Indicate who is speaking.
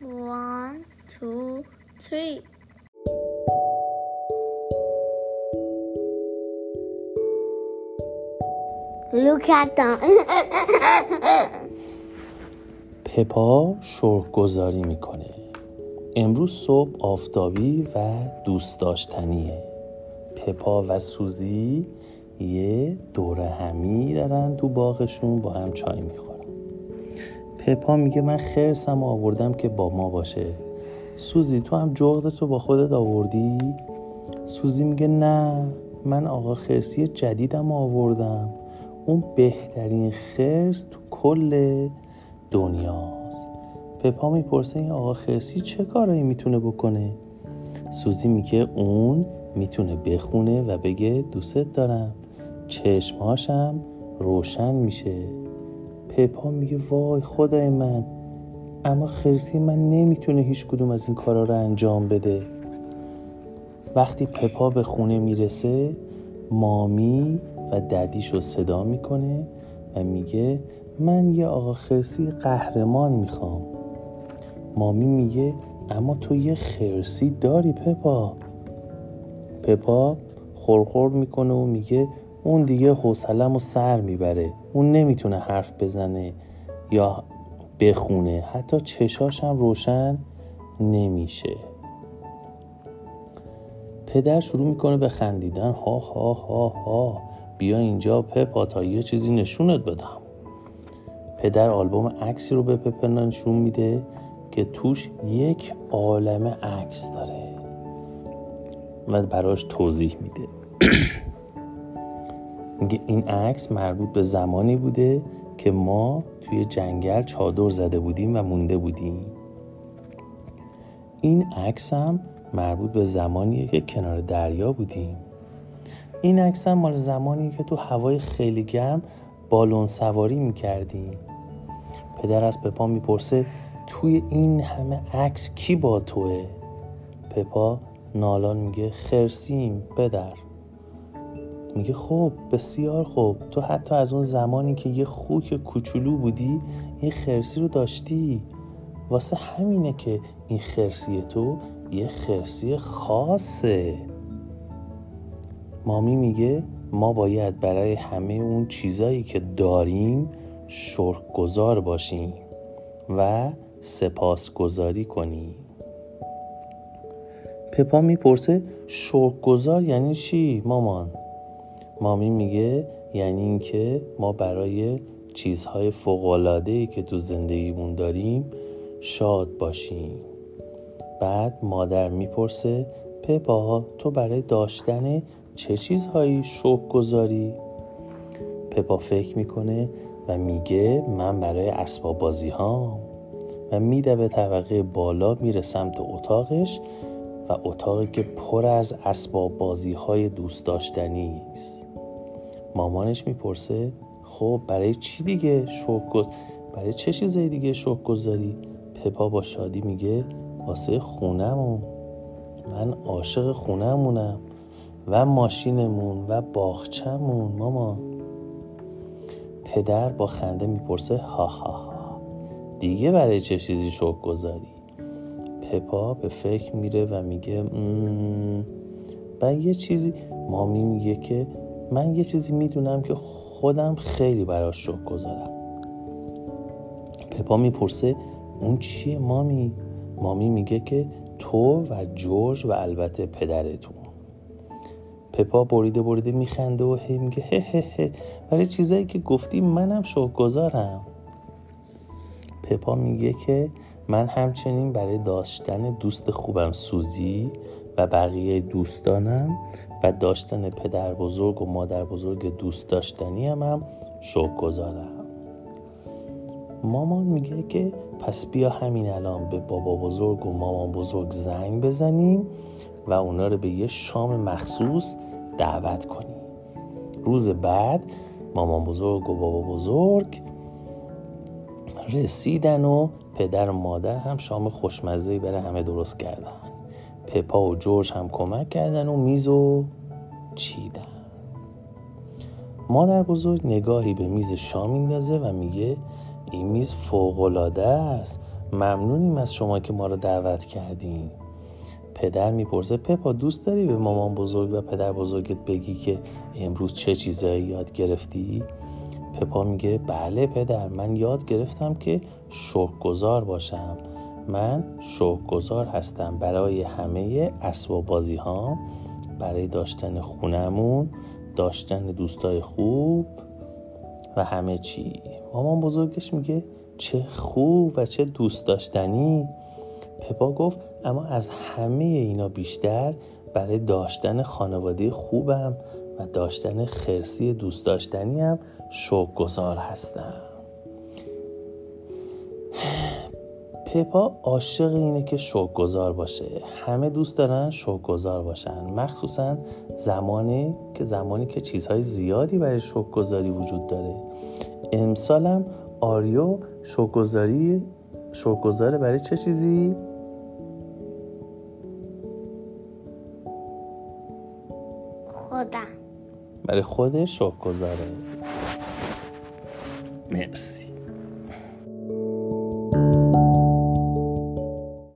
Speaker 1: One, two, three. Look at them.
Speaker 2: پپا شرک گذاری می‌کنه امروز صبح آفتابی و دوست داشتنیه پپا و سوزی یه دوره همی دارن تو باغشون با هم چای می‌خورن پپا میگه من خرسم آوردم که با ما باشه. سوزی تو هم جغدت رو با خودت آوردی؟ سوزی میگه نه من آقا خرسی جدیدم آوردم. اون بهترین خرس تو کل دنیاست. پپا می‌پرسه این آقا خرسی چه کارایی می‌تونه بکنه؟ سوزی میگه اون می‌تونه بخونه و بگه دوستت دارم. چشمهاشم روشن میشه. پپا میگه وای خدای من اما خرسی من نمی‌تونه هیچ کدوم از این کارا رو انجام بده. وقتی پپا به خونه می‌رسه مامی و ددیش رو صدا می‌کنه و میگه من یه آقا خرسی قهرمان می‌خوام. مامی میگه اما تو یه خرسی داری پپا. پپا خورخور می‌کنه و میگه اون دیگه حوصلم و سر می‌بره. اون نمی‌تونه حرف بزنه یا بخونه. حتی چشاش هم روشن نمیشه. پدر شروع می‌کنه به خندیدن. ها ها ها ها. بیا اینجا پپا تا یه چیزی نشونت بدم. پدر آلبوم عکسی رو به پپا نشون میده که توش یک عالم عکس داره و براش توضیح میده. میگه این عکس مربوط به زمانی بوده که ما توی جنگل چادر زده بودیم و مونده بودیم. این عکس هم مربوط به زمانیه که کنار دریا بودیم. این عکس هم مال زمانی که تو هوای خیلی گرم بالون سواری می‌کردیم. پدر از پپا می‌پرسه توی این همه عکس کی با توه؟ پپا نالان میگه خرسیم پدر. میگه خب بسیار خوب تو حتی از اون زمانی که یه خوک کوچولو بودی این خرسی رو داشتی. واسه همینه که این خرسی تو یه خرسی خاصه. مامی میگه ما باید برای همه اون چیزایی که داریم شرکگذار باشیم و سپاسگزاری کنیم. پپا می‌پرسه شرکگذار یعنی چی مامان؟ مامی میگه یعنی اینکه ما برای چیزهای فوق‌العاده‌ای که تو زندگیمون داریم شاد باشیم. بعد مادر می‌پرسه پپا تو برای داشتن چه چیزهایی شوق گذاری؟ پپا فکر می‌کنه و میگه من برای اسباب بازی ها و میده به طبقه بالا میره سمت اتاقش و اتاقی که پر از اسباب بازی های دوست داشتنی است. مامانش می‌پرسه خب برای چی دیگه شوق برای چه چیزای دیگه شوق گذاری پپا با شادی میگه واسه خونمون من عاشق خونمونم و ماشینمون و باغچمون ماما. پدر با خنده می‌پرسه ها ها ها دیگه برای چه چیزی شوق گذاری پپا به فکر میره و میگه و یه چیزی مامی میگه که من یه چیزی می‌دونم که خودم خیلی براش شوق گذارم. پپا می‌پرسه اون چیه مامی؟ مامی میگه که تو و جورج و البته پدرتون. پپا بریده بریده میخنده و هی میگه هه هه هه برای چیزایی که گفتی منم شوق گذارم. پپا میگه که من همچنین برای داشتن دوست خوبم سوزی و بقیه دوستانم و داشتن پدر بزرگ و مادر بزرگ دوست داشتنی هم, هم گذارم مامان میگه که پس بیا همین الان به بابا بزرگ و مامان بزرگ زنگ بزنیم و اونا رو به یه شام مخصوص دعوت کنیم. روز بعد مامان بزرگ و بابا بزرگ رسیدن و پدر و مادر هم شام خوشمزه برای همه درست کردن. پپا و جورج هم کمک کردن و میز و چیدن. مادر بزرگ نگاهی به میز شام میندازه و میگه این میز فوقالعاده است. ممنونیم از شما که ما رو دعوت کردین. پدر می‌پرسه پپا دوست داری به مامان بزرگ و پدر بزرگت بگی که امروز چه چیزایی یاد گرفتی؟ پپا میگه بله پدر من یاد گرفتم که شکرگزار باشم. من شکرگزار هستم برای همه اسباب بازی ها برای داشتن خونمون داشتن دوستای خوب و همه چی. مامان بزرگش میگه چه خوب و چه دوست داشتنی. پپا گفت اما از همه اینا بیشتر برای داشتن خانواده خوبم و داشتن خرسی دوست داشتنی هم شوکگذار هستم. پپا عاشق اینه که شوکگذار باشه. همه دوست دارن شوکگذار باشن. مخصوصا زمانی که زمانی که چیزهای زیادی برای شوکگذاری وجود داره. امسالم آریو شوکگذاری شوکگذاره برای چه چیزی؟
Speaker 1: خودم.
Speaker 2: برای خودش شکر گذاره مرسی.